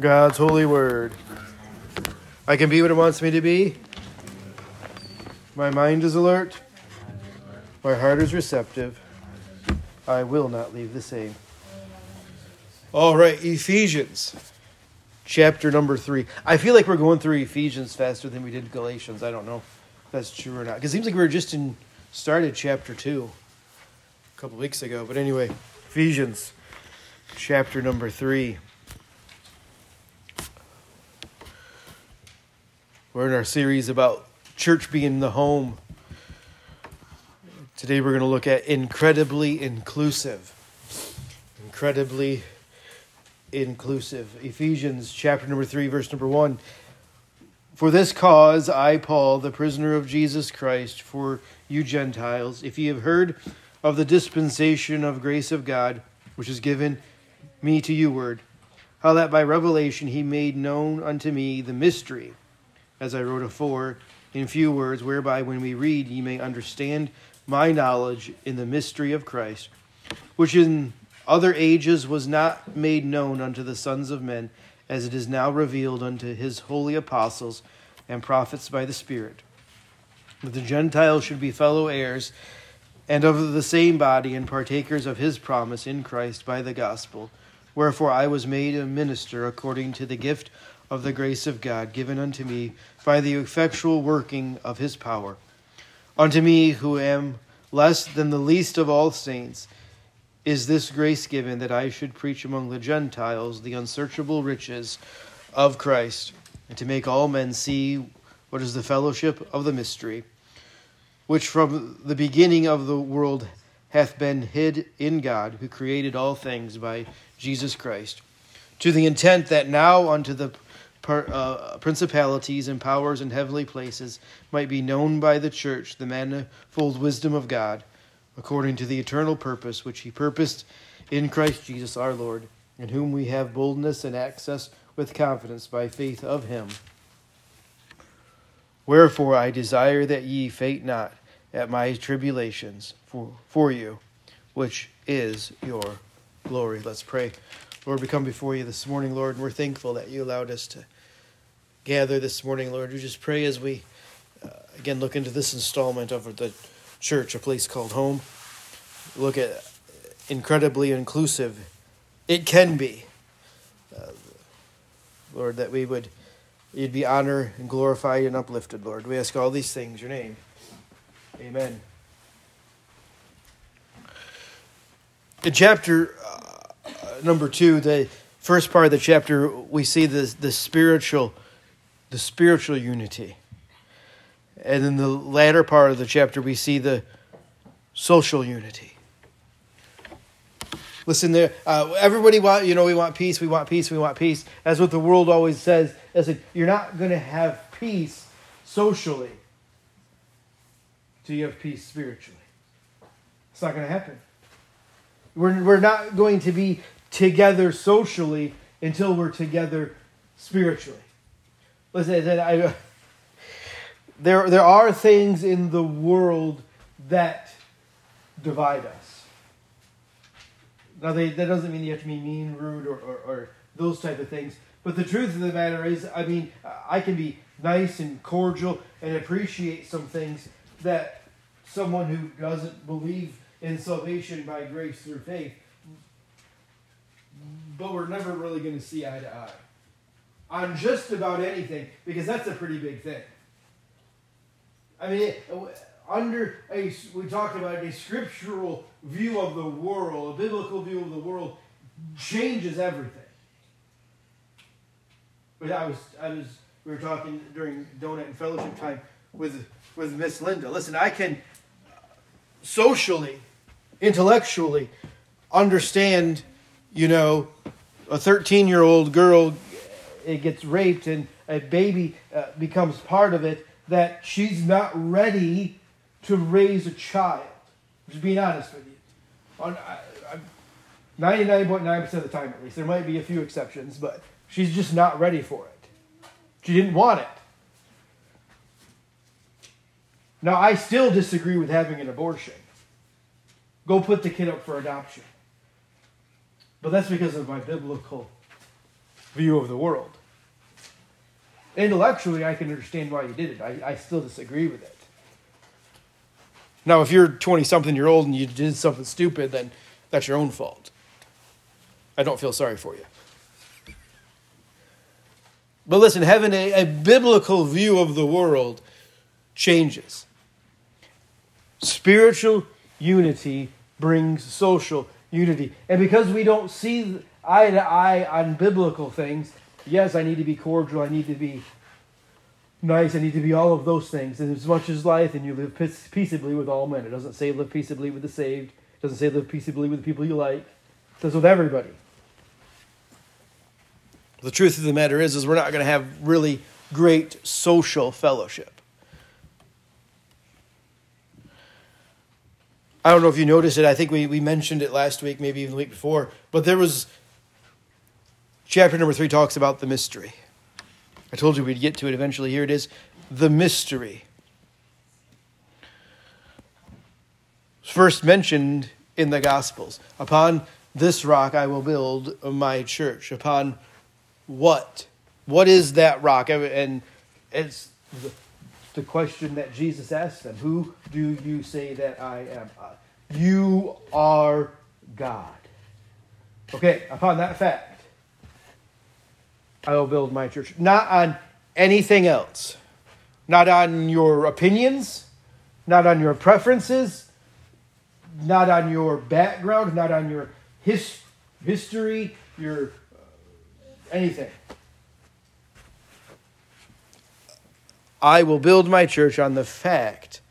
God's holy word. I can be what it wants me to be. My mind is alert. My heart is receptive. I will not leave the same. All right, Ephesians, chapter number three. I feel like we're going through Ephesians faster than we did Galatians. I don't know if that's true or not. Because it seems like we were just in started chapter two a couple weeks ago. But anyway, Ephesians, chapter number three. We're in our series about church being the home. Today we're going to look at incredibly inclusive. Incredibly inclusive. Ephesians chapter number 3, verse number 1. For this cause, I, Paul, the prisoner of Jesus Christ, for you Gentiles, if ye have heard of the dispensation of grace of God, which is given me to you, word, how that by revelation he made known unto me the mystery as I wrote afore, in few words, whereby when we read ye may understand my knowledge in the mystery of Christ, which in other ages was not made known unto the sons of men, as it is now revealed unto his holy apostles and prophets by the Spirit, that the Gentiles should be fellow heirs and of the same body and partakers of his promise in Christ by the gospel. Wherefore I was made a minister according to the gift of the grace of God given unto me by the effectual working of his power. Unto me, who am less than the least of all saints, is this grace given that I should preach among the Gentiles the unsearchable riches of Christ, and to make all men see what is the fellowship of the mystery, which from the beginning of the world hath been hid in God, who created all things by Jesus Christ, to the intent that now unto the uh, principalities and powers in heavenly places might be known by the church the manifold wisdom of God, according to the eternal purpose which He purposed in Christ Jesus our Lord, in whom we have boldness and access with confidence by faith of Him. Wherefore I desire that ye faint not at my tribulations for, for you, which is your glory. Let's pray. Lord, we come before you this morning, Lord, and we're thankful that you allowed us to gather this morning, Lord. We just pray as we uh, again look into this installment of the church, a place called home. Look at incredibly inclusive. It can be, uh, Lord, that we would you'd be honored and glorified and uplifted, Lord. We ask all these things, your name. Amen. In chapter uh, number two, the first part of the chapter, we see the the spiritual the spiritual unity. And in the latter part of the chapter, we see the social unity. Listen, there. Uh, everybody want you know we want peace. We want peace. We want peace. That's what the world always says. Listen, you're not going to have peace socially till you have peace spiritually. It's not going to happen. We're, we're not going to be together socially until we're together spiritually. Listen, I, there, there are things in the world that divide us. Now, they, that doesn't mean you have to be mean, rude, or, or, or those type of things. But the truth of the matter is, I mean, I can be nice and cordial and appreciate some things that someone who doesn't believe in salvation by grace through faith, but we're never really going to see eye to eye on just about anything because that's a pretty big thing. I mean, under a we talked about a scriptural view of the world, a biblical view of the world changes everything. But I was I was we were talking during donut and fellowship time with with Miss Linda. Listen, I can socially, intellectually understand, you know, a 13 year old girl it gets raped and a baby uh, becomes part of it, that she's not ready to raise a child. Just being honest with you. On, 99.9% of the time, at least. There might be a few exceptions, but she's just not ready for it. She didn't want it. Now, I still disagree with having an abortion. Go put the kid up for adoption. But that's because of my biblical view of the world. Intellectually, I can understand why you did it. I, I still disagree with it. Now, if you're 20 something year old and you did something stupid, then that's your own fault. I don't feel sorry for you. But listen, having a, a biblical view of the world changes. Spiritual unity brings social unity. And because we don't see eye to eye on biblical things, yes, I need to be cordial, I need to be nice, I need to be all of those things. And as much as life, and you live peaceably with all men. It doesn't say live peaceably with the saved, it doesn't say live peaceably with the people you like, it says with everybody. The truth of the matter is, is we're not going to have really great social fellowship. I don't know if you noticed it. I think we, we mentioned it last week, maybe even the week before. But there was chapter number three talks about the mystery. I told you we'd get to it eventually. Here it is the mystery. First mentioned in the Gospels. Upon this rock I will build my church. Upon what? What is that rock? And it's the question that Jesus asked them Who do you say that I am? Uh, you are God. Okay, upon that fact, I will build my church. Not on anything else, not on your opinions, not on your preferences, not on your background, not on your his, history, your uh, anything. I will build my church on the fact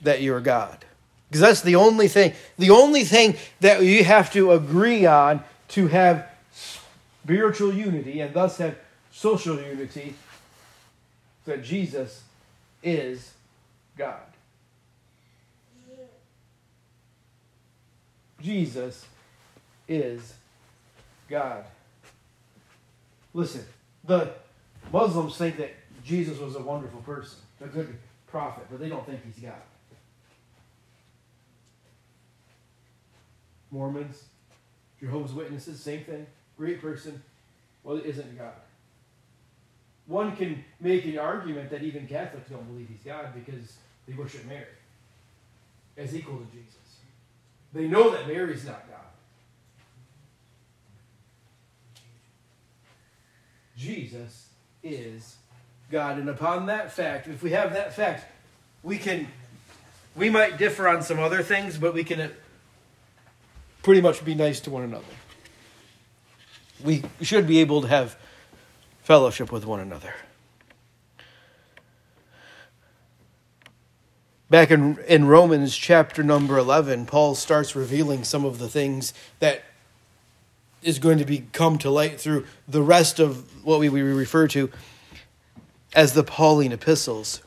that you're God. Because that's the only thing, the only thing that you have to agree on to have spiritual unity and thus have social unity that Jesus is God. Jesus is God. Listen, the Muslims think that Jesus was a wonderful person, a good prophet, but they don't think he's God. Mormons, Jehovah's Witnesses, same thing. Great person, well, it isn't God. One can make an argument that even Catholics don't believe he's God because they worship Mary as equal to Jesus. They know that Mary's not God. Jesus is God. And upon that fact, if we have that fact, we can, we might differ on some other things, but we can uh, pretty much be nice to one another. We should be able to have fellowship with one another. Back in, in Romans chapter number 11, Paul starts revealing some of the things that is going to be come to light through the rest of what we, we refer to as the Pauline epistles.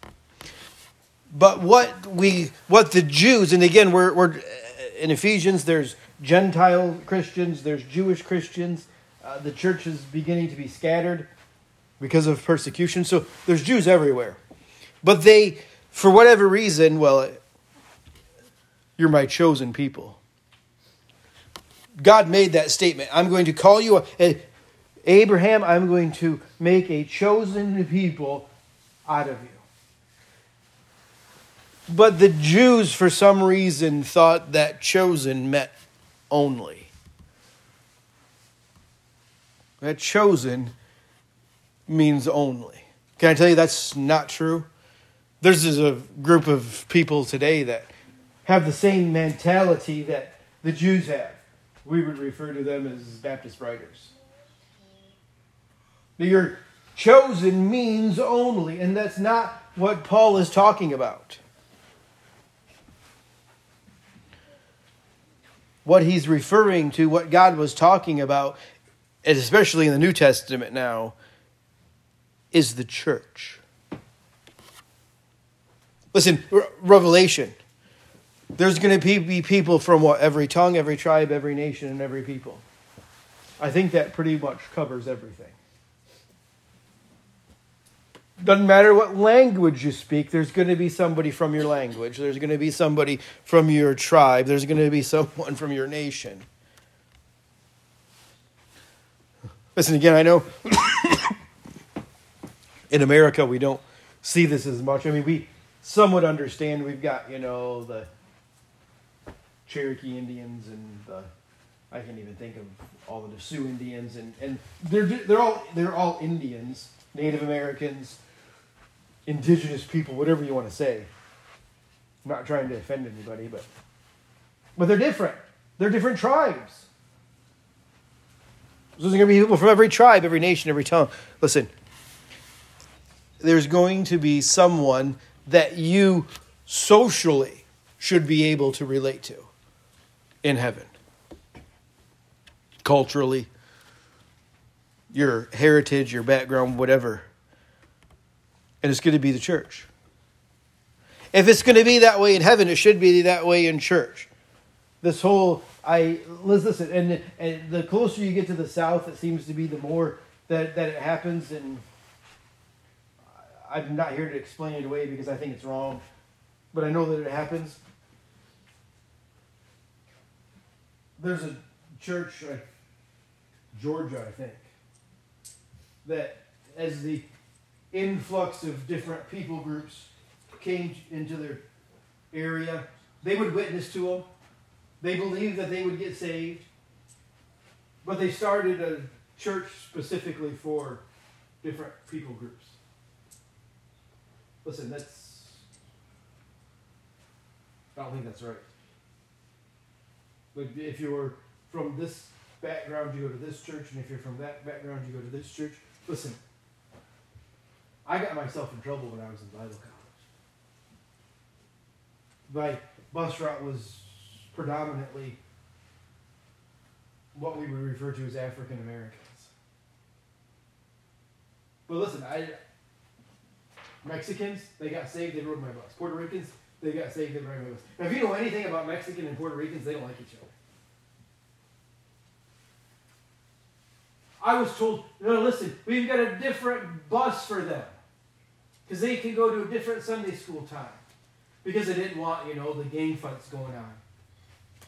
But what we what the Jews and again we're, we're in Ephesians there's Gentile Christians there's Jewish Christians uh, the church is beginning to be scattered because of persecution so there's Jews everywhere but they for whatever reason well you're my chosen people God made that statement I'm going to call you a, Abraham, I'm going to make a chosen people out of you. But the Jews, for some reason, thought that chosen meant only. That chosen means only. Can I tell you that's not true? There's a group of people today that have the same mentality that the Jews have. We would refer to them as Baptist brides. You're chosen means only, and that's not what Paul is talking about. What he's referring to, what God was talking about, especially in the New Testament now, is the church. Listen, Revelation. There's going to be people from what? Every tongue, every tribe, every nation, and every people. I think that pretty much covers everything. Doesn't matter what language you speak, there's going to be somebody from your language. There's going to be somebody from your tribe. There's going to be someone from your nation. Listen, again, I know in America we don't see this as much. I mean, we somewhat understand we've got, you know, the Cherokee Indians and the I can't even think of all the Sioux Indians and, and they're they're all they're all Indians, Native Americans, indigenous people, whatever you want to say. I'm not trying to offend anybody, but but they're different. They're different tribes. There's going to be people from every tribe, every nation, every tongue. Listen, there's going to be someone that you socially should be able to relate to in heaven. Culturally, your heritage, your background, whatever. And it's going to be the church. If it's going to be that way in heaven, it should be that way in church. This whole I listen, and and the closer you get to the south, it seems to be the more that that it happens. And I'm not here to explain it away because I think it's wrong, but I know that it happens. There's a church, uh, Georgia, I think, that as the influx of different people groups came into their area, they would witness to them they believed that they would get saved, but they started a church specifically for different people groups. Listen, that's. I don't think that's right. But if you're from this background, you go to this church, and if you're from that background, you go to this church. Listen, I got myself in trouble when I was in Bible college. My bus route was predominantly what we would refer to as African Americans. But listen, I Mexicans, they got saved, they rode my bus. Puerto Ricans, they got saved, they rode my bus. Now, if you know anything about Mexican and Puerto Ricans, they don't like each other. I was told, no, listen, we've got a different bus for them. Because they can go to a different Sunday school time. Because they didn't want, you know, the gang fights going on.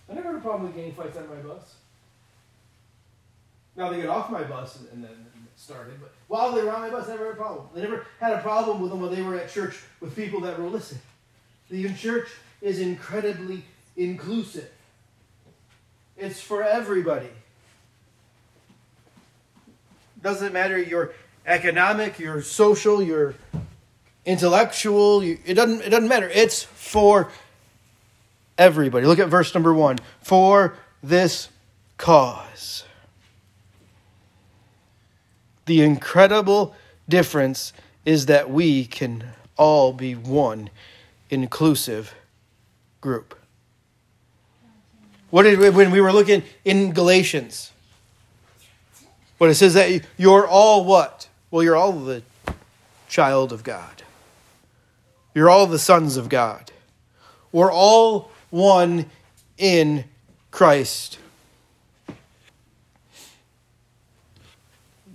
I never had a problem with gang fights on my bus. Now they get off my bus and, and then started, but while they were on my bus, I never had a problem. They never had a problem with them when they were at church with people that were listening. The church is incredibly inclusive. It's for everybody. Doesn't matter your economic, your social, your intellectual. You, it doesn't. It doesn't matter. It's for everybody. Look at verse number one. For this cause. The incredible difference is that we can all be one inclusive group. What did we, when we were looking in Galatians? What it says that you're all what? Well, you're all the child of God. You're all the sons of God. We're all one in Christ.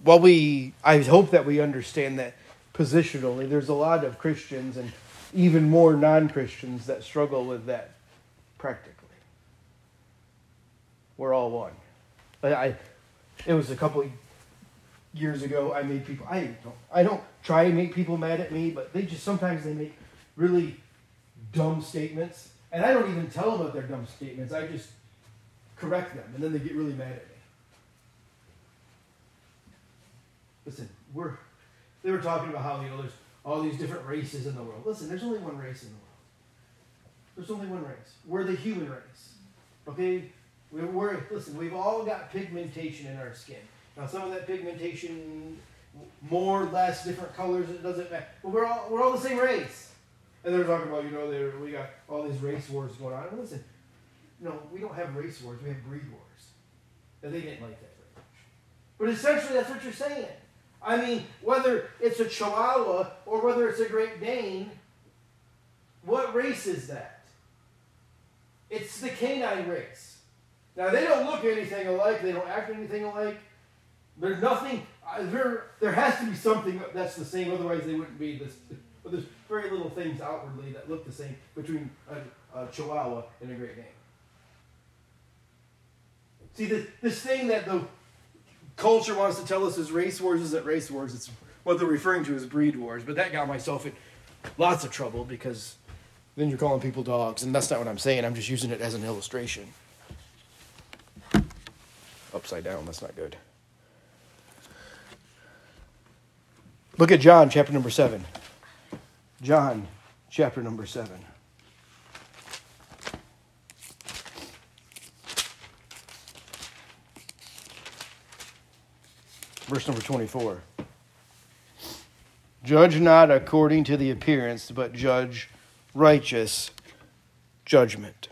While we, I hope that we understand that positionally, there's a lot of Christians and even more non Christians that struggle with that practically. We're all one. I, it was a couple years ago. I made people. I don't. I don't try and make people mad at me, but they just sometimes they make really dumb statements, and I don't even tell them about their dumb statements. I just correct them, and then they get really mad at me. Listen, we're they were talking about how you know there's all these different races in the world. Listen, there's only one race in the world. There's only one race. We're the human race. Okay? We're, we're listen. We've all got pigmentation in our skin. Now, some of that pigmentation, more, less, different colors. It doesn't matter. But we're all we're all the same race. And they're talking about, you know, they we got all these race wars going on. And listen, no, we don't have race wars. We have breed wars. And they didn't like that very much. But essentially, that's what you're saying. I mean, whether it's a Chihuahua or whether it's a Great Dane, what race is that? It's the canine race. Now, they don't look anything alike. They don't act anything alike. There's nothing. Uh, there, there has to be something that's the same. Otherwise, they wouldn't be this very little things outwardly that look the same between a, a Chihuahua and a Great Dane. See, this, this thing that the culture wants to tell us is race wars isn't race wars. It's what they're referring to as breed wars. But that got myself in lots of trouble because then you're calling people dogs, and that's not what I'm saying. I'm just using it as an illustration. Upside down, that's not good. Look at John chapter number 7. John chapter number 7. Verse number 24. Judge not according to the appearance, but judge righteous judgment.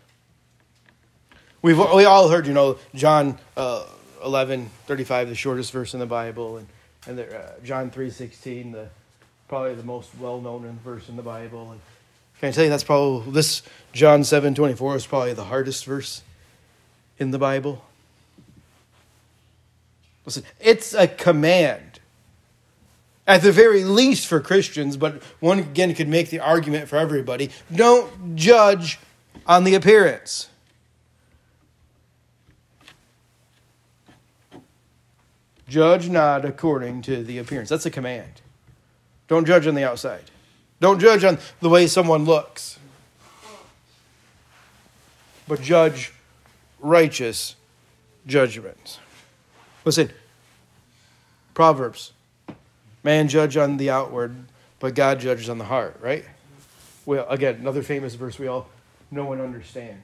We've we all heard, you know, John uh, 11, 35, the shortest verse in the Bible, and, and the, uh, John 3, 16, the, probably the most well-known verse in the Bible. And can I tell you that's probably, this John 7, 24 is probably the hardest verse in the Bible. Listen, it's a command. At the very least for Christians, but one again could make the argument for everybody. Don't judge on the appearance. Judge not according to the appearance. That's a command. Don't judge on the outside. Don't judge on the way someone looks. But judge righteous judgments. Listen, Proverbs. Man judge on the outward, but God judges on the heart, right? Well, again, another famous verse we all know and understand.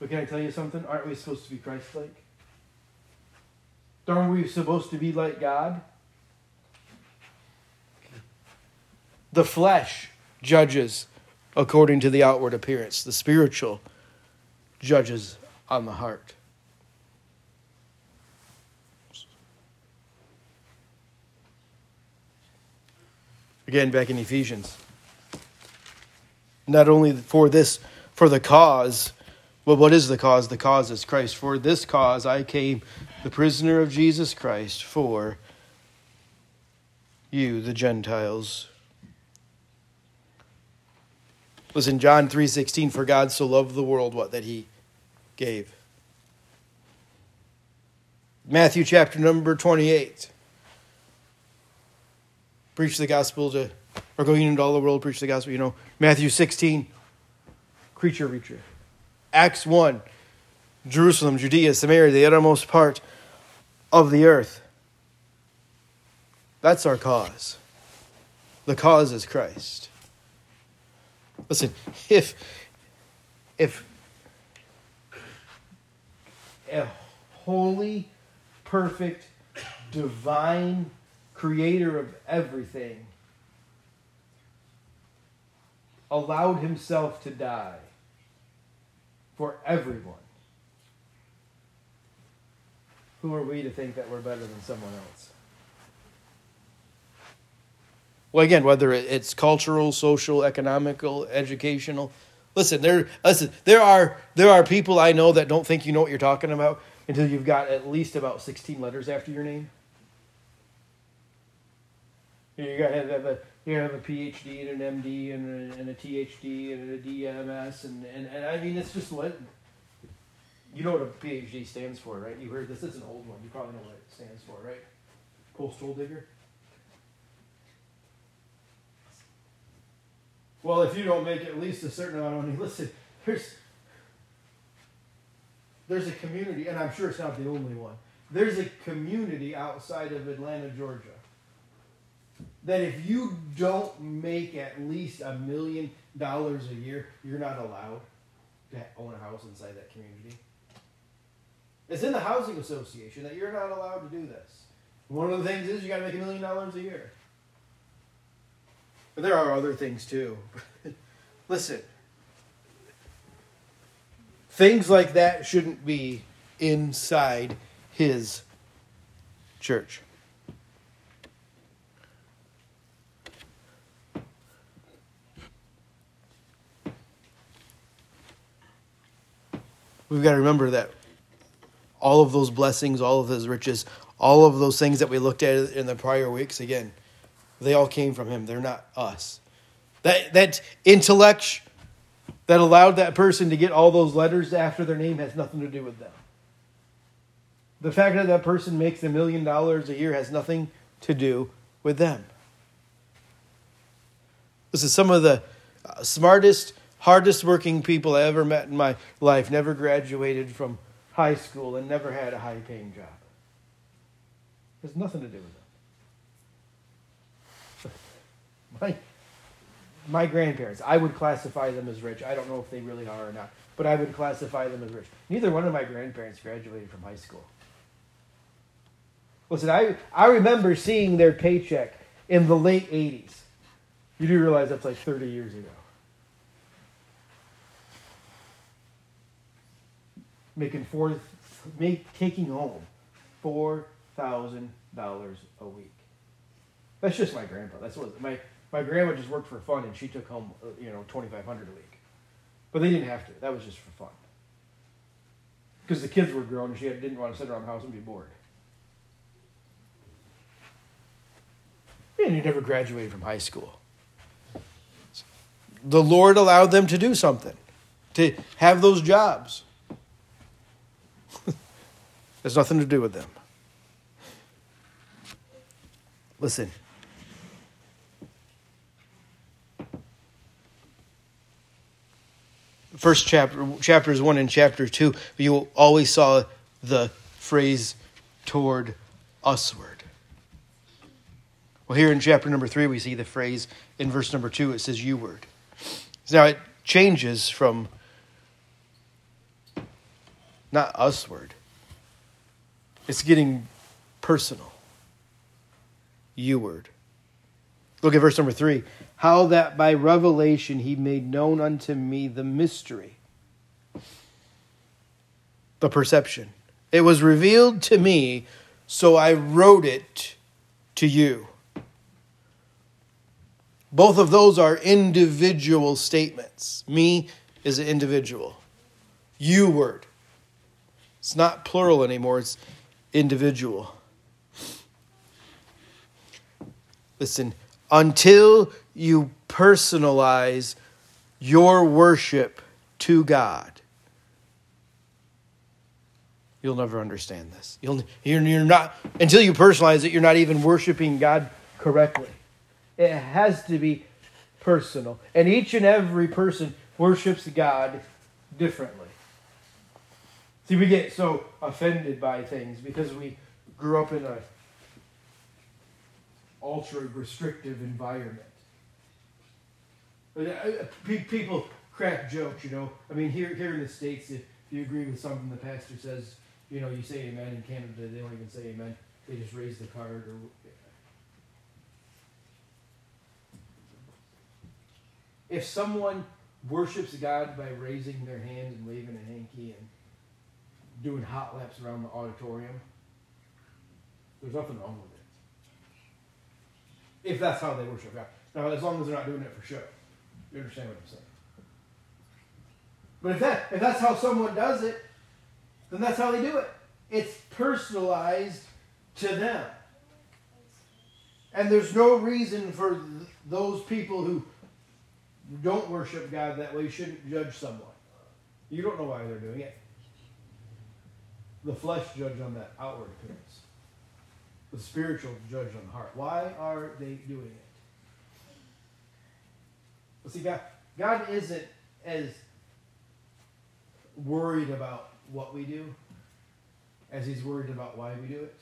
But can I tell you something? Aren't we supposed to be Christ like? Aren't we supposed to be like God? The flesh judges according to the outward appearance, the spiritual judges on the heart. Again, back in Ephesians. Not only for this, for the cause well, what is the cause? The cause is Christ. For this cause I came, the prisoner of Jesus Christ, for you, the Gentiles. Listen, John 3.16, for God so loved the world, what? That he gave. Matthew chapter number 28. Preach the gospel to, or go into all the world, preach the gospel, you know. Matthew 16, creature reacher. Acts 1 Jerusalem, Judea, Samaria, the uttermost part of the earth. That's our cause. The cause is Christ. Listen, if if a holy, perfect, divine creator of everything allowed himself to die for everyone. Who are we to think that we're better than someone else? Well, again, whether it's cultural, social, economical, educational, listen, there, listen, there are there are people I know that don't think you know what you're talking about until you've got at least about 16 letters after your name. You got to have a you have a PhD and an MD and a, and a THD and a DMS and, and, and I mean it's just what you know what a PhD stands for, right? You heard this. is an old one. You probably know what it stands for, right? Coastal digger. Well, if you don't make at least a certain amount of money, listen. There's there's a community, and I'm sure it's not the only one. There's a community outside of Atlanta, Georgia that if you don't make at least a million dollars a year, you're not allowed to own a house inside that community. It's in the housing association that you're not allowed to do this. One of the things is you got to make a million dollars a year. But there are other things too. Listen, things like that shouldn't be inside his church. We've got to remember that all of those blessings, all of those riches, all of those things that we looked at in the prior weeks, again, they all came from him. They're not us. That that intellect that allowed that person to get all those letters after their name has nothing to do with them. The fact that that person makes a million dollars a year has nothing to do with them. This is some of the smartest, hardest working people I ever met in my life, never graduated from high school and never had a high paying job. It has nothing to do with them. My, my grandparents, I would classify them as rich. I don't know if they really are or not, but I would classify them as rich. Neither one of my grandparents graduated from high school. Listen, I, I remember seeing their paycheck in the late 80s. You do realize that's like 30 years ago. Making four, make, taking home $4,000 a week. That's just my grandpa. That's what my, my grandma just worked for fun and she took home, uh, you know, 2500 a week. But they didn't have to. That was just for fun. Because the kids were grown and she didn't want to sit around the house and be bored. And he never graduated from high school. The Lord allowed them to do something, to have those jobs. There's nothing to do with them. Listen. First chapter, chapters one and chapter two, you always saw the phrase toward usward. Well, here in chapter number three, we see the phrase in verse number two, it says you-ward. Now it changes from not usward, it's getting personal. You-ward. Look at verse number three. How that by revelation he made known unto me the mystery, the perception. It was revealed to me, so I wrote it to you. Both of those are individual statements. Me is an individual. You word. It's not plural anymore, it's individual. Listen, until you personalize your worship to God, you'll never understand this. You'll, you're, you're not, until you personalize it, you're not even worshiping God correctly. It has to be personal. And each and every person worships God differently. See, we get so offended by things because we grew up in a ultra restrictive environment. Uh, people crack jokes, you know. I mean, here here in the states, if you agree with something the pastor says, you know, you say amen. In Canada, they don't even say amen; they just raise the card or If someone worships God by raising their hand and waving a hanky and doing hot laps around the auditorium, there's nothing wrong with it. If that's how they worship God. Now, as long as they're not doing it for show. You understand what I'm saying? But if that if that's how someone does it, then that's how they do it. It's personalized to them. And there's no reason for th- those people who don't worship God that way. Shouldn't judge someone. You don't know why they're doing it. The flesh judge on that outward appearance. The spiritual judge on the heart. Why are they doing it? Well, see, God, God isn't as worried about what we do as he's worried about why we do it.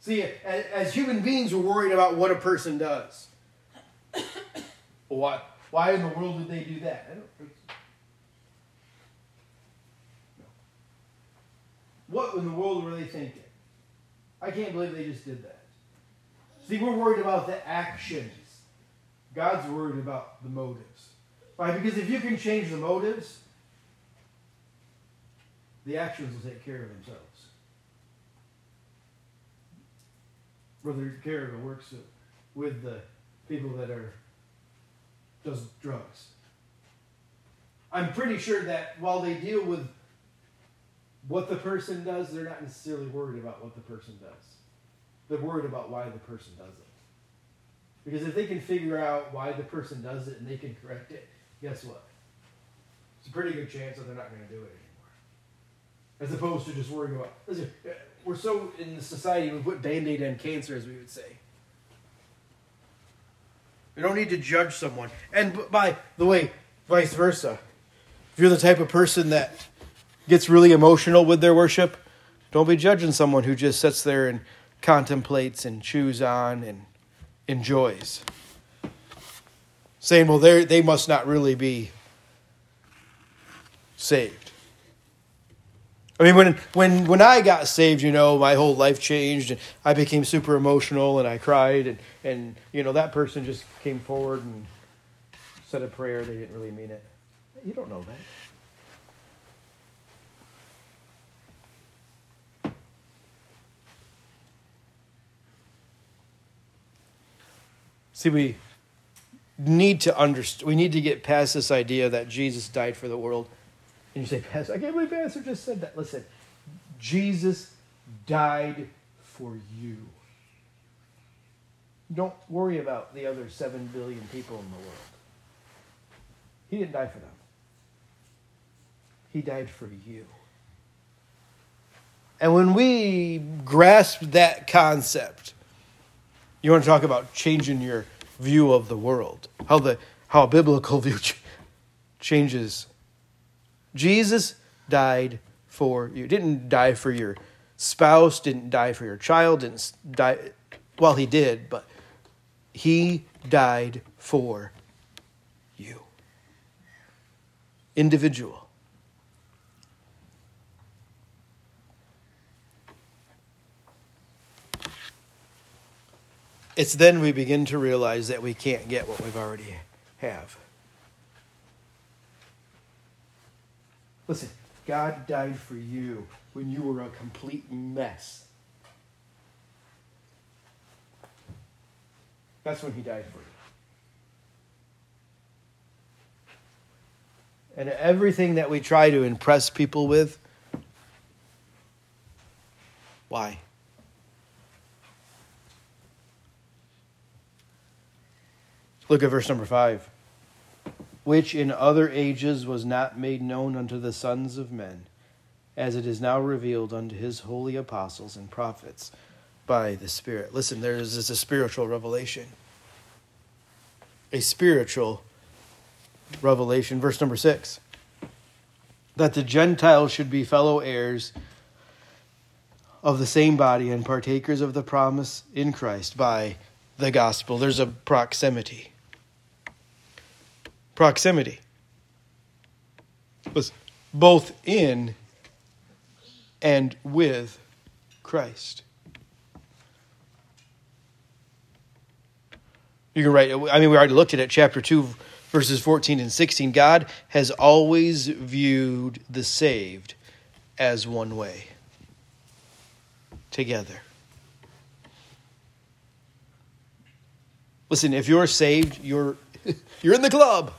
See, as, as human beings, we're worried about what a person does. Why, why in the world would they do that? I don't think so. No. What in the world were they thinking? I can't believe they just did that. See, we're worried about the actions. God's worried about the motives. Right? Because if you can change the motives, the actions will take care of themselves. Brother Carrigan works with the people that are does drugs. I'm pretty sure that while they deal with what the person does, they're not necessarily worried about what the person does. They're worried about why the person does it. Because if they can figure out why the person does it and they can correct it, guess what? It's a pretty good chance that they're not going to do it anymore. as opposed to just worrying about. Listen, uh, we're so in the society we put band aid on cancer, as we would say. We don't need to judge someone. And by the way, vice versa. If you're the type of person that gets really emotional with their worship, don't be judging someone who just sits there and contemplates and chews on and enjoys. Saying, well, they must not really be saved. I mean, when, when, when I got saved, you know, my whole life changed and I became super emotional and I cried and, and, you know, that person just came forward and said a prayer. They didn't really mean it. You don't know that. See, we need to understand, we need to get past this idea that Jesus died for the world and you say, Pastor, I can't believe Pastor just said that. Listen, Jesus died for you. Don't worry about the other 7 billion people in the world. He didn't die for them, He died for you. And when we grasp that concept, you want to talk about changing your view of the world, how the how a biblical view changes Jesus died for you. Didn't die for your spouse, didn't die for your child, didn't die well he did, but he died for you. Individual. It's then we begin to realize that we can't get what we've already have. Listen, God died for you when you were a complete mess. That's when He died for you. And everything that we try to impress people with, why? Look at verse number five which in other ages was not made known unto the sons of men, as it is now revealed unto his holy apostles and prophets by the Spirit. Listen, there is a spiritual revelation. A spiritual revelation. Verse number six that the Gentiles should be fellow heirs of the same body and partakers of the promise in Christ by the gospel. There's a proximity proximity was both in and with Christ. You can write, I mean, we already looked at it, chapter 2, verses 14 and 16. God has always viewed the saved as one way, together. Listen, if you're saved, you're, you're in the club.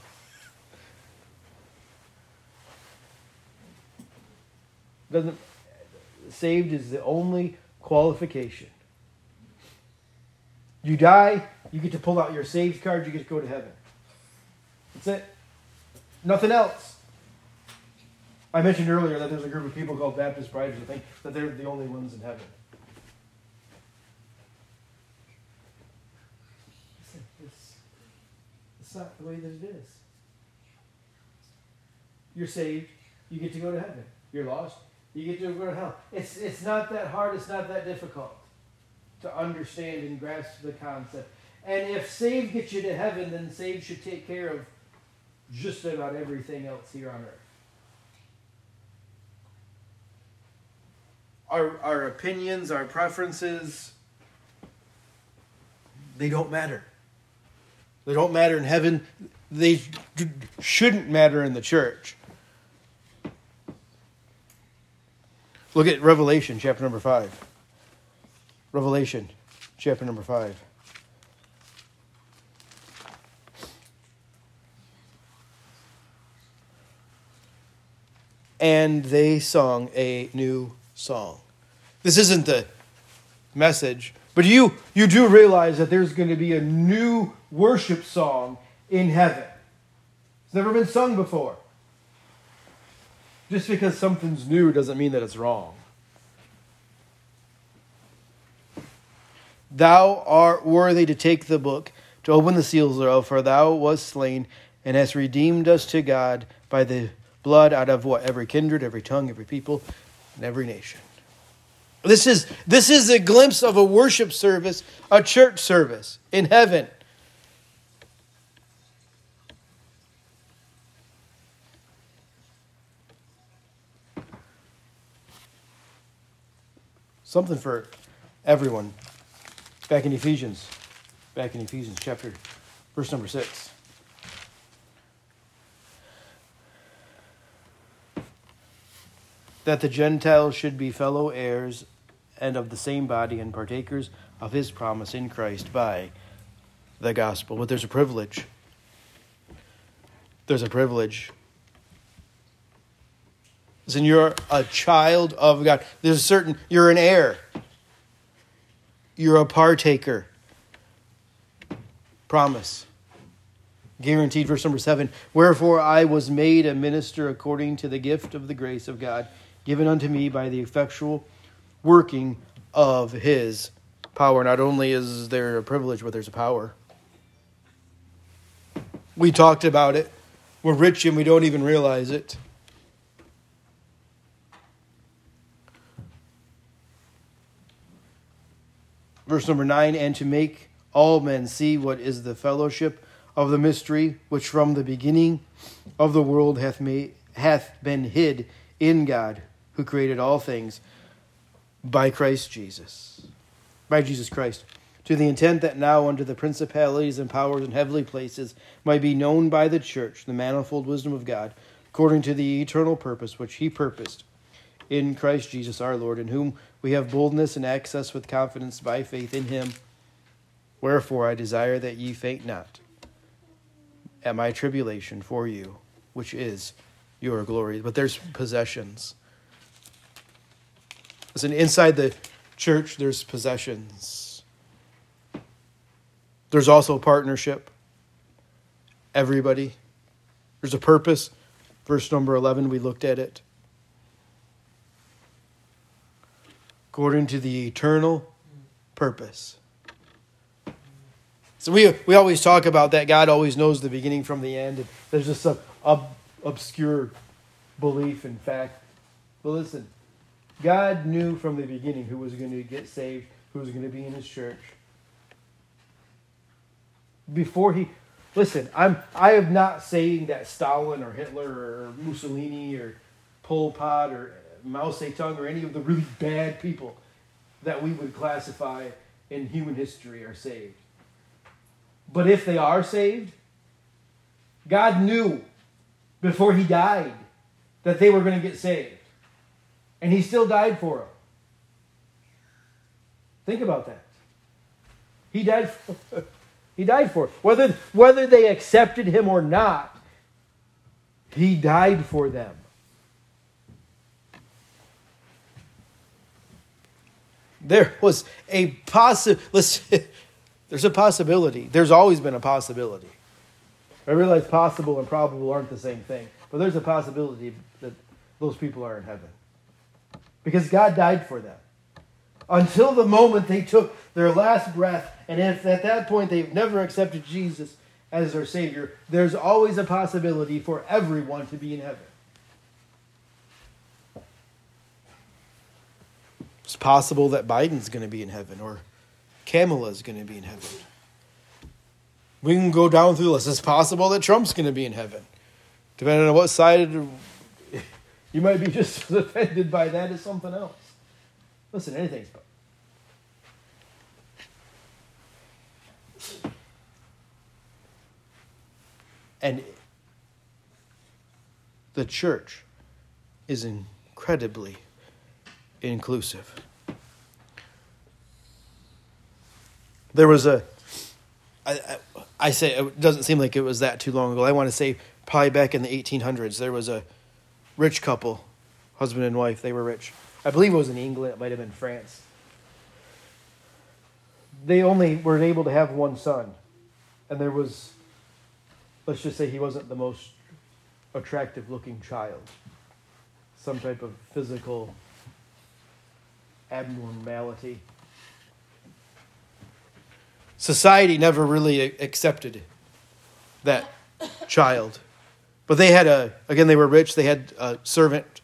Doesn't saved is the only qualification. You die, you get to pull out your saved card, you get to go to heaven. That's it. Nothing else. I mentioned earlier that there's a group of people called Baptist brides who think that they're the only ones in heaven. It's, it's not the way that it is. You're saved, you get to go to heaven. You're lost, you get to go to hell. It's, it's not that hard, it's not that difficult to understand and grasp the concept. And if saved gets you to heaven, then saved should take care of just about everything else here on earth. Our, our opinions, our preferences, they don't matter. They don't matter in heaven. They shouldn't matter in the church. Look at Revelation chapter number 5. Revelation chapter number 5. And they sung a new song. This isn't the message, but you you do realize that there's going to be a new worship song in heaven. It's never been sung before. Just because something's new doesn't mean that it's wrong. Thou art worthy to take the book, to open the seals thereof, for thou wast slain, and hast redeemed us to God by the blood out of what? Every kindred, every tongue, every people, and every nation. This is, this is a glimpse of a worship service, a church service in heaven. Something for everyone. Back in Ephesians, back in Ephesians chapter, verse number six. That the Gentiles should be fellow heirs and of the same body and partakers of his promise in Christ by the gospel. But there's a privilege. There's a privilege. Listen, you're a child of God. There's a certain, you're an heir. You're a partaker. Promise. Guaranteed, verse number seven. Wherefore I was made a minister according to the gift of the grace of God, given unto me by the effectual working of his power. Not only is there a privilege, but there's a power. We talked about it. We're rich and we don't even realize it. Verse number 9 and to make all men see what is the fellowship of the mystery which from the beginning of the world hath made hath been hid in God who created all things by Christ Jesus. By Jesus Christ. To the intent that now under the principalities and powers in heavenly places might be known by the church the manifold wisdom of God according to the eternal purpose which he purposed in Christ Jesus our Lord, in whom we have boldness and access with confidence by faith in him. Wherefore I desire that ye faint not at my tribulation for you, which is your glory. But there's possessions. Listen, inside the church, there's possessions. There's also partnership. Everybody. There's a purpose. Verse number 11, we looked at it. According to the eternal purpose. So we, we always talk about that God always knows the beginning from the end. And there's just some ob- obscure belief in fact. But listen, God knew from the beginning who was going to get saved, who was going to be in his church. Before he listen, I'm I am not saying that Stalin or Hitler or Mussolini or Pol Pot or Mao Zedong or any of the really bad people that we would classify in human history are saved. But if they are saved, God knew before he died that they were going to get saved. And he still died for them. Think about that. He died for, he died for. Whether whether they accepted him or not, he died for them. There was a possi- listen, there's a possibility. There's always been a possibility. I realize possible and probable aren't the same thing, but there's a possibility that those people are in heaven. Because God died for them. Until the moment they took their last breath, and if at that point they've never accepted Jesus as their Savior, there's always a possibility for everyone to be in heaven. It's possible that Biden's going to be in heaven or Kamala's going to be in heaven. We can go down through the list. It's possible that Trump's going to be in heaven. Depending on what side you might be just as offended by that as something else. Listen, anything's possible. and the church is incredibly inclusive. There was a, I, I, I say it doesn't seem like it was that too long ago. I want to say probably back in the 1800s, there was a rich couple, husband and wife. They were rich. I believe it was in England. It might have been France. They only were able to have one son, and there was, let's just say, he wasn't the most attractive looking child. some type of physical abnormality. Society never really accepted that child. But they had a, again, they were rich. They had a servant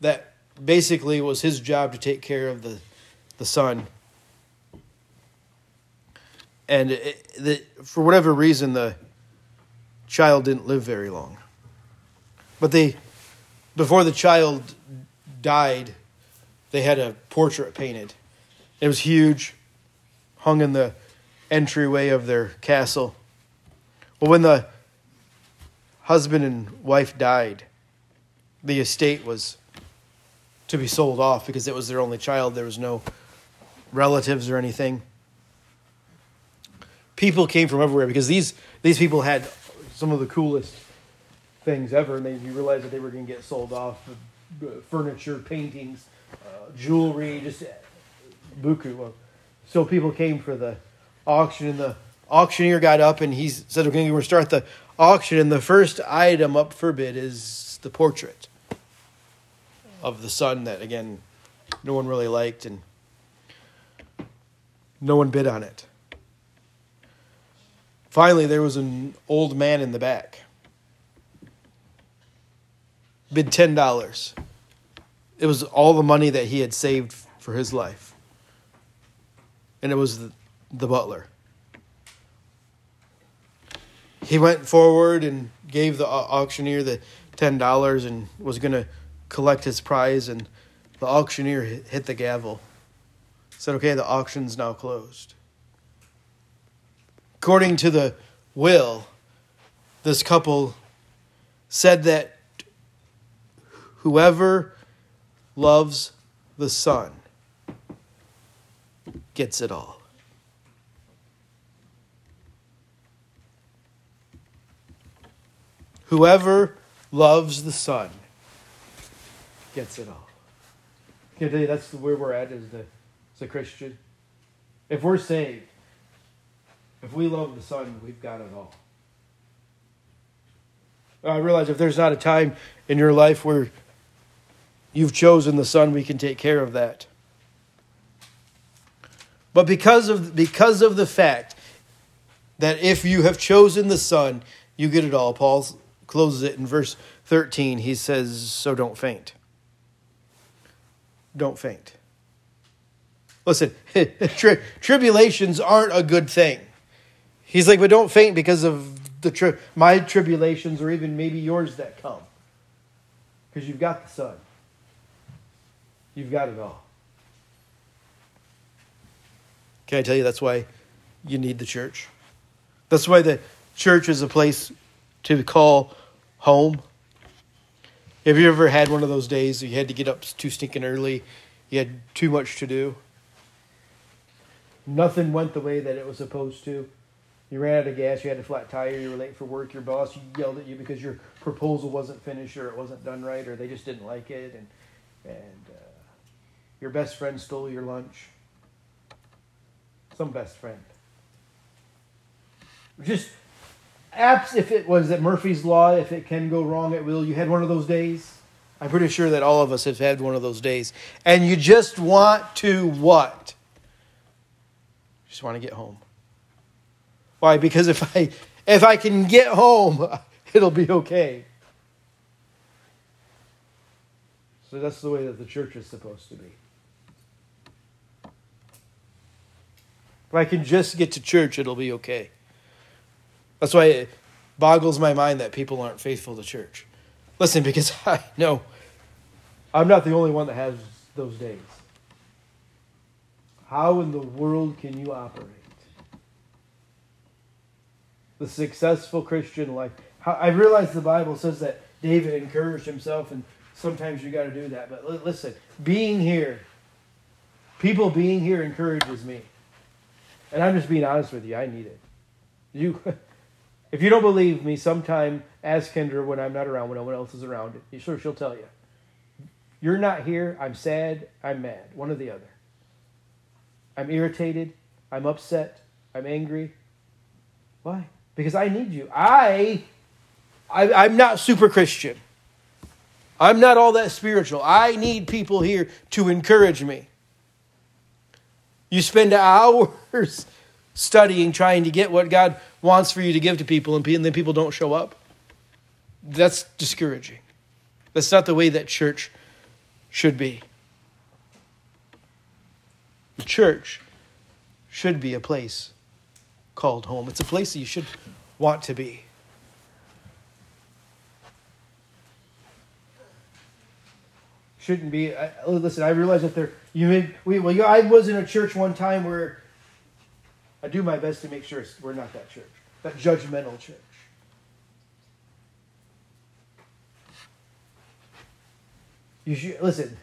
that basically was his job to take care of the, the son. And it, the, for whatever reason, the child didn't live very long. But they, before the child died, they had a portrait painted. It was huge, hung in the entryway of their castle. Well, when the husband and wife died, the estate was to be sold off because it was their only child. There was no relatives or anything. People came from everywhere because these, these people had some of the coolest things ever, and they realized that they were going to get sold off. Furniture, paintings, uh, jewelry, just uh, buku. Uh, so people came for the auction, and the auctioneer got up and he said, "Okay, we're going to start the auction." And the first item up for bid is the portrait of the son that again no one really liked, and no one bid on it. Finally, there was an old man in the back. Bid ten dollars. It was all the money that he had saved for his life. And it was the, the butler. He went forward and gave the auctioneer the ten dollars and was going to collect his prize. And the auctioneer hit the gavel. Said, "Okay, the auction's now closed." According to the will, this couple said that whoever loves the Son gets it all. Whoever loves the Son gets it all. Can I that's where we're at as the as a Christian? If we're saved, if we love the Son, we've got it all. I realize if there's not a time in your life where you've chosen the Son, we can take care of that. But because of, because of the fact that if you have chosen the Son, you get it all. Paul closes it in verse 13. He says, So don't faint. Don't faint. Listen, tri- tribulations aren't a good thing. He's like, but don't faint because of the tri- my tribulations or even maybe yours that come. Because you've got the Son. You've got it all. Can I tell you that's why you need the church? That's why the church is a place to call home. Have you ever had one of those days you had to get up too stinking early? You had too much to do? Nothing went the way that it was supposed to. You ran out of gas, you had a flat tire, you were late for work, your boss yelled at you because your proposal wasn't finished or it wasn't done right or they just didn't like it and and uh, your best friend stole your lunch. Some best friend. Just apps if it was at Murphy's Law, if it can go wrong, it will. You had one of those days. I'm pretty sure that all of us have had one of those days. And you just want to what? Just want to get home. Why? Because if I if I can get home, it'll be okay. So that's the way that the church is supposed to be. If I can just get to church, it'll be okay. That's why it boggles my mind that people aren't faithful to church. Listen, because I know I'm not the only one that has those days. How in the world can you operate? The successful Christian life. I realize the Bible says that David encouraged himself, and sometimes you got to do that. But listen, being here, people being here encourages me. And I'm just being honest with you. I need it. You, if you don't believe me, sometime ask Kendra when I'm not around, when no one else is around. Sure she'll tell you. You're not here. I'm sad. I'm mad. One or the other. I'm irritated. I'm upset. I'm angry. Why? Because I need you. I, I I'm not super Christian. I'm not all that spiritual. I need people here to encourage me. You spend hours studying, trying to get what God wants for you to give to people, and then people don't show up. That's discouraging. That's not the way that church should be. The church should be a place called home. It's a place that you should want to be. Shouldn't be. I, listen, I realize that there. You may, we, well, you, I was in a church one time where I do my best to make sure we're not that church, that judgmental church. You should listen.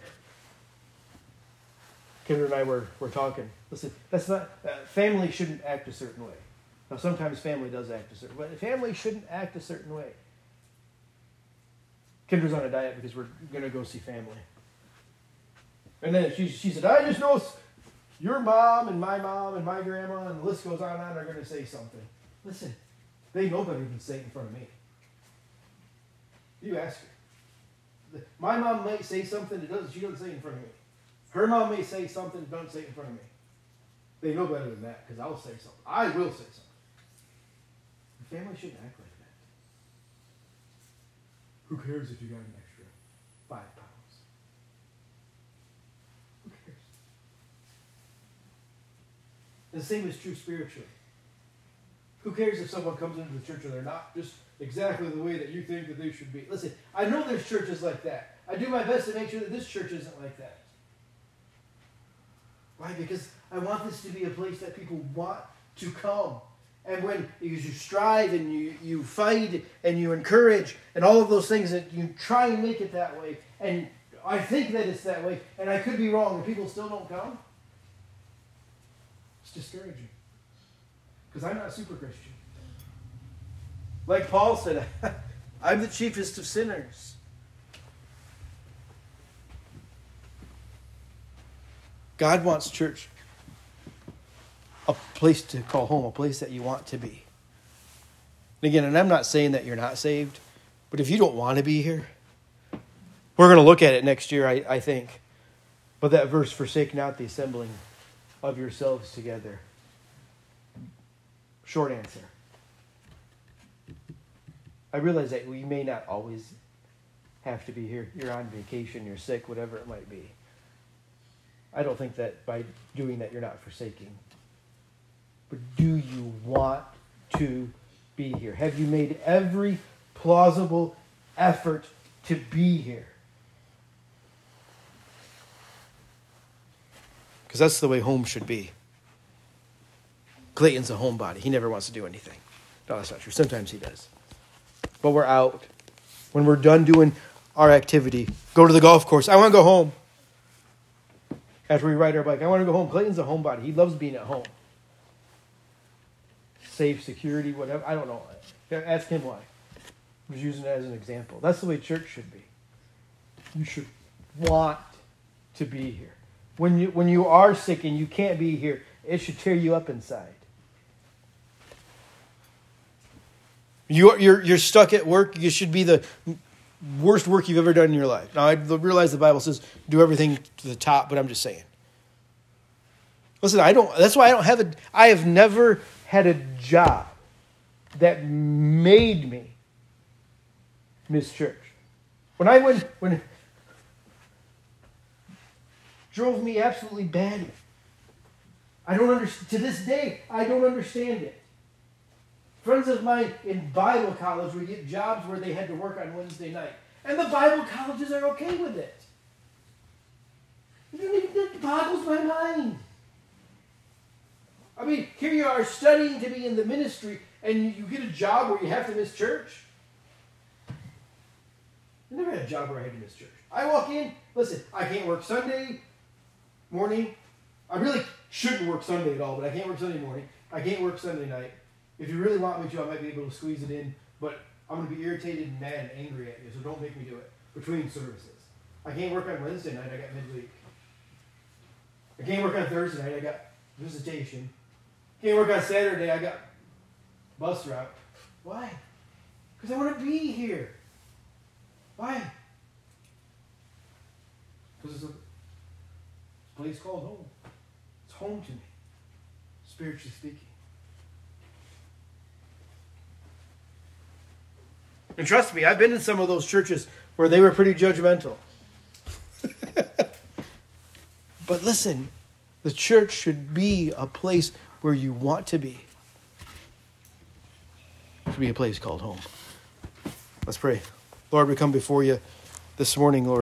Kendra and I were, were talking. Listen, that's not uh, family shouldn't act a certain way. Now sometimes family does act a certain way. Family shouldn't act a certain way. Kendra's on a diet because we're gonna go see family. And then she, she said, I just know your mom and my mom and my grandma and the list goes on and on are gonna say something. Listen, they know better than say it in front of me. You ask her. My mom might say something that doesn't she doesn't say in front of me. Her mom may say something, don't say it in front of me. They know better than that because I'll say something. I will say something. The family shouldn't act like that. Who cares if you got an extra five pounds? Who cares? the same is true spiritually. Who cares if someone comes into the church and they're not just exactly the way that you think that they should be? Listen, I know there's churches like that. I do my best to make sure that this church isn't like that. Why? Because I want this to be a place that people want to come. And when you strive and you, you fight and you encourage and all of those things that you try and make it that way, and I think that it's that way, and I could be wrong, and people still don't come, it's discouraging. Because I'm not a super Christian. Like Paul said, I'm the chiefest of sinners. God wants church a place to call home, a place that you want to be. And again, and I'm not saying that you're not saved, but if you don't want to be here, we're going to look at it next year, I, I think. But that verse, forsake not the assembling of yourselves together. Short answer. I realize that we may not always have to be here. You're on vacation, you're sick, whatever it might be. I don't think that by doing that you're not forsaking. But do you want to be here? Have you made every plausible effort to be here? Because that's the way home should be. Clayton's a homebody. He never wants to do anything. No, that's not true. Sometimes he does. But we're out. When we're done doing our activity, go to the golf course. I want to go home after we ride our bike. I want to go home. Clayton's a homebody. He loves being at home. Safe, security, whatever. I don't know. Ask him why. I'm just using it as an example. That's the way church should be. You should want to be here. When you when you are sick and you can't be here, it should tear you up inside. You're, you're, you're stuck at work. You should be the worst work you've ever done in your life. Now, I realize the Bible says do everything to the top, but I'm just saying. Listen, I don't, that's why I don't have a, I have never had a job that made me miss church. When I went, when, drove me absolutely bad. I don't understand, to this day, I don't understand it. Friends of mine in Bible college would get jobs where they had to work on Wednesday night. And the Bible colleges are okay with it. It boggles my mind. I mean, here you are studying to be in the ministry, and you get a job where you have to miss church. I never had a job where I had to miss church. I walk in, listen, I can't work Sunday morning. I really shouldn't work Sunday at all, but I can't work Sunday morning. I can't work Sunday night. If you really want me to, I might be able to squeeze it in, but I'm going to be irritated and mad and angry at you, so don't make me do it between services. I can't work on Wednesday night, I got midweek. I can't work on Thursday night, I got visitation. Can't work on Saturday, I got bus route. Why? Because I want to be here. Why? Because it's a place called home. It's home to me, spiritually speaking. And trust me, I've been in some of those churches where they were pretty judgmental. but listen, the church should be a place where you want to be. Should be a place called home. Let's pray. Lord, we come before you this morning, Lord.